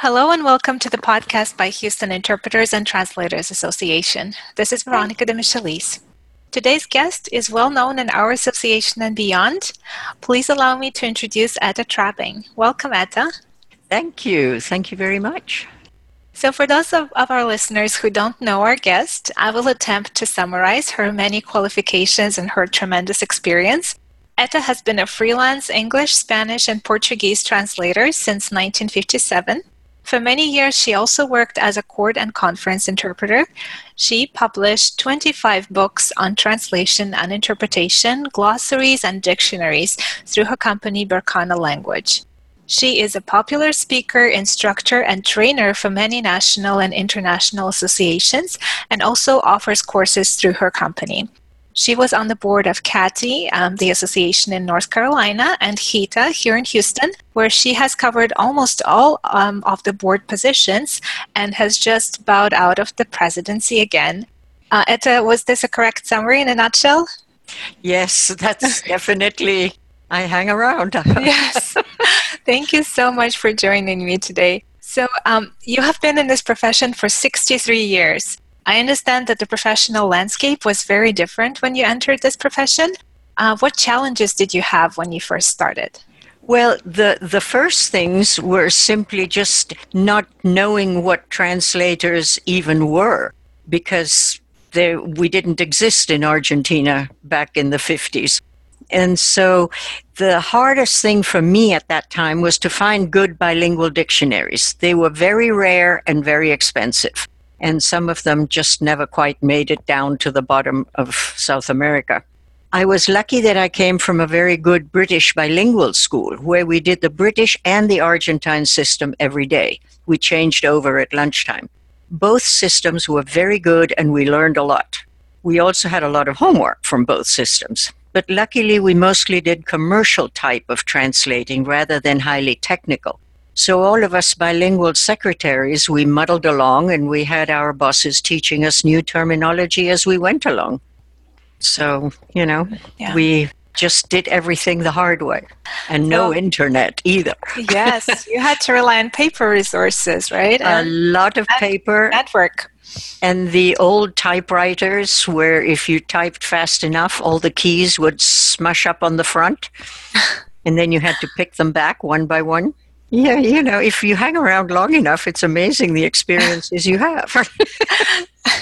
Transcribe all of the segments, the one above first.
Hello and welcome to the podcast by Houston Interpreters and Translators Association. This is Veronica de Michelis. Today's guest is well known in our association and beyond. Please allow me to introduce Etta Trapping. Welcome, Etta. Thank you. Thank you very much. So, for those of, of, our listeners who don't know our guest, I will attempt to summarize her many qualifications and her tremendous experience. Etta has been a freelance English, Spanish, and Portuguese translator since 1957. For many years, she also worked as a court and conference interpreter. She published 25 books on translation and interpretation, glossaries, and dictionaries through her company Berkana Language. She is a popular speaker, instructor, and trainer for many national and international associations and also offers courses through her company. She was on the board of CATI, um, the association in North Carolina, and HITA here in Houston, where she has covered almost all um, of the board positions and has just bowed out of the presidency again. Uh, Etta, was this a correct summary in a nutshell? Yes, that's definitely. I hang around. yes. Thank you so much for joining me today. So, um, you have been in this profession for 63 years. I understand that the professional landscape was very different when you entered this profession. Uh, what challenges did you have when you first started? Well, the, the first things were simply just not knowing what translators even were because there, we didn't exist in Argentina back in the 50s. And so the hardest thing for me at that time was to find good bilingual dictionaries. They were very rare and very expensive and some of them just never quite made it down to the bottom of South America. I was lucky that I came from a very good British bilingual school where we did the British and the Argentine system every day. We changed over at lunchtime. Both systems were very good and we learned a lot. We also had a lot of homework from both systems. But luckily, we mostly did commercial type of translating rather than highly technical. So all of us bilingual secretaries, we muddled along and we had our bosses teaching us new terminology as we went along. So, you know, yeah. we just did everything the hard way and no internet either. yes, you had to rely on paper resources, right? A lot of paper. Network. And the old typewriters, where if you typed fast enough, all the keys would smush up on the front. and then you had to pick them back one by one. Yeah, you know, if you hang around long enough, it's amazing the experiences you have.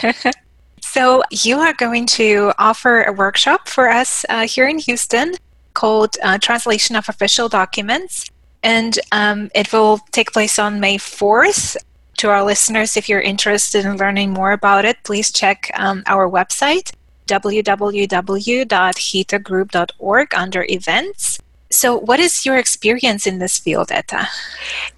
so, you are going to offer a workshop for us uh, here in Houston called uh, Translation of Official Documents, and um, it will take place on May 4th. To our listeners, if you're interested in learning more about it, please check um, our website www.hitagroup.org under events so, what is your experience in this field, Etta?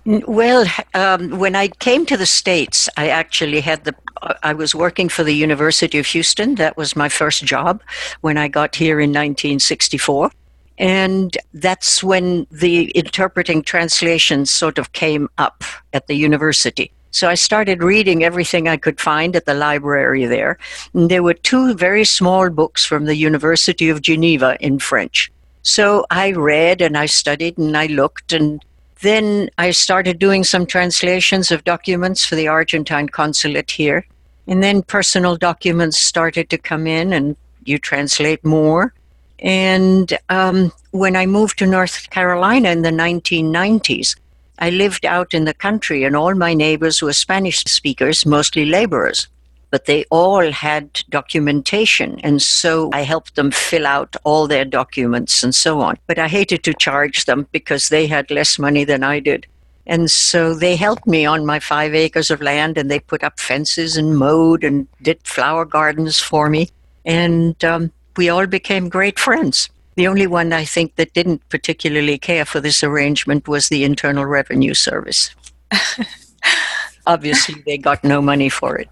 Well, um, when I came to the States, I actually had the I was working for the University of Houston. That was my first job when I got here in 1964. And that's when the interpreting translations sort of came up at the university. So I started reading everything I could find at the library there. And there were two very small books from the University of Geneva in French. So I read and I studied and I looked and then I started doing some translations of documents for the Argentine consulate here. And then personal documents started to come in and you translate more. And um, when I moved to North Carolina in the 1990s, I lived out in the country and all my neighbors were Spanish speakers, mostly laborers but they all had documentation. And so I helped them fill out all their documents and so on. But I hated to charge them because they had less money than I did. And so they helped me on my five acres of land and they put up fences and mowed and did flower gardens for me. And um, we all became great friends. The only one I think that didn't particularly care for this arrangement was the Internal Revenue Service. Obviously, they got no money for it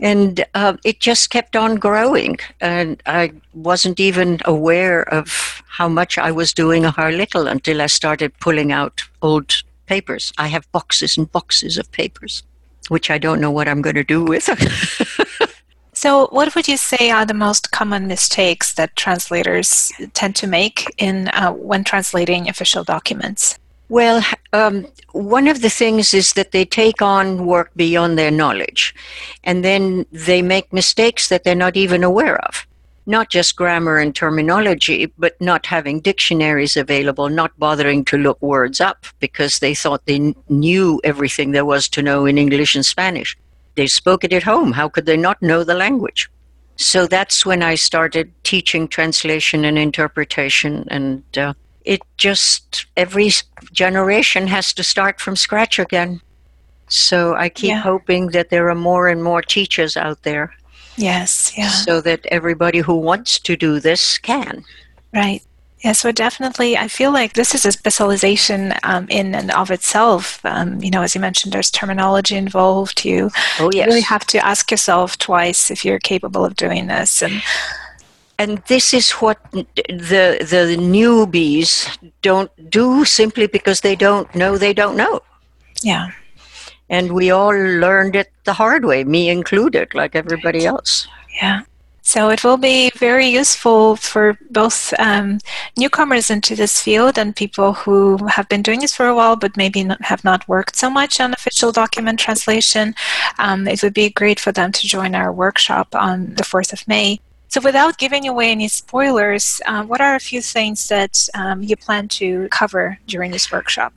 and uh, it just kept on growing. And i wasn't even aware of how much i was doing or how little until i started pulling out old papers. I have boxes and boxes of papers which i don't know what i'm going to do with. So what would you say are the most common mistakes that translators tend to make in uh, when translating official documents Well, um, one of the things is that they take on work beyond their knowledge, and then they make mistakes that they're not even aware of. Not just grammar and terminology, but not having dictionaries available, not bothering to look words up because they thought they knew everything there was to know in English and Spanish. They spoke it at home. How could they not know the language? So that's when I started teaching translation and interpretation, and uh, it just every generation has to start from scratch again. So I keep yeah. hoping that there are more and more teachers out there. Yes, yeah. So that everybody who wants to do this can. Right. Yeah, so definitely, I feel like this is a specialization um, in and of itself. Um, you know, as you mentioned, there's terminology involved. You, oh, yes. you really have to ask yourself twice if you're capable of doing this. And and this is what the the newbies don't do simply because they don't know they don't know. Yeah. And we all learned it the hard way, me included, like everybody right. else. Yeah. So it will be very useful for both um, newcomers into this field and people who have been doing this for a while but maybe not, have not worked so much on official document translation. Um, it would be great for them to join our workshop on the 4th of May. So, without giving away any spoilers, uh, what are a few things that um, you plan to cover during this workshop?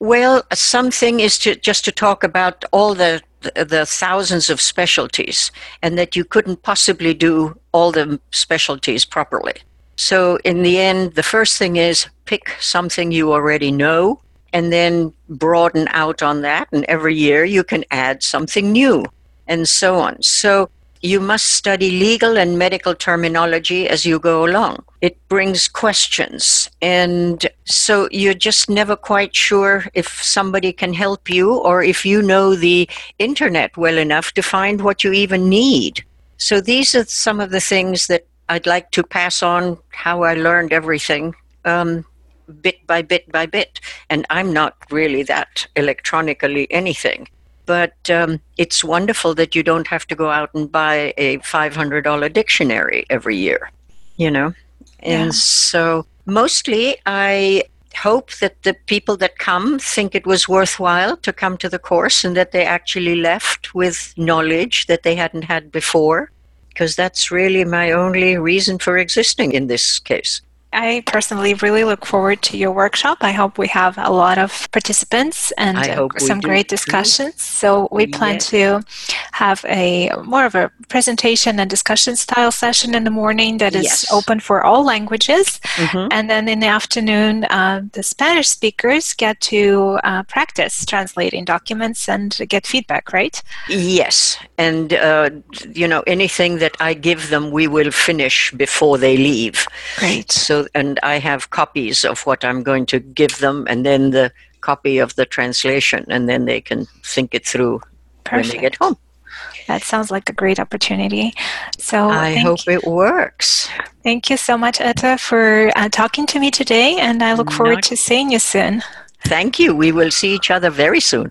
Well, something is to just to talk about all the the thousands of specialties, and that you couldn't possibly do all the specialties properly. So, in the end, the first thing is pick something you already know, and then broaden out on that. And every year you can add something new, and so on. So, you must study legal and medical terminology as you go along. It brings questions. And so you're just never quite sure if somebody can help you or if you know the internet well enough to find what you even need. So these are some of the things that I'd like to pass on how I learned everything. Um, bit by bit by bit. And I'm not really that electronically anything but um, it's wonderful that you don't have to go out and buy a $500 dictionary every year, you know? And yeah. so mostly I hope that the people that come think it was worthwhile to come to the course and that they actually left with knowledge that they hadn't had before, because that's really my only reason for existing in this case. I personally really look forward to your workshop. I hope we have a lot of participants and uh, some great discussions. Too. So we plan yes. to have a more of a presentation and discussion style session in the morning that is yes. open for all languages, mm-hmm. and then in the afternoon, uh, the Spanish speakers get to uh, practice translating documents and get feedback. Right? Yes, and uh, you know anything that I give them, we will finish before they leave. Great. So and I have copies of what I'm going to give them, and then the copy of the translation, and then they can think it through Perfect. when they get home. That sounds like a great opportunity. So I hope you. it works. Thank you so much, Etta, for uh, talking to me today, and I look forward Not to seeing you soon. Thank you. We will see each other very soon.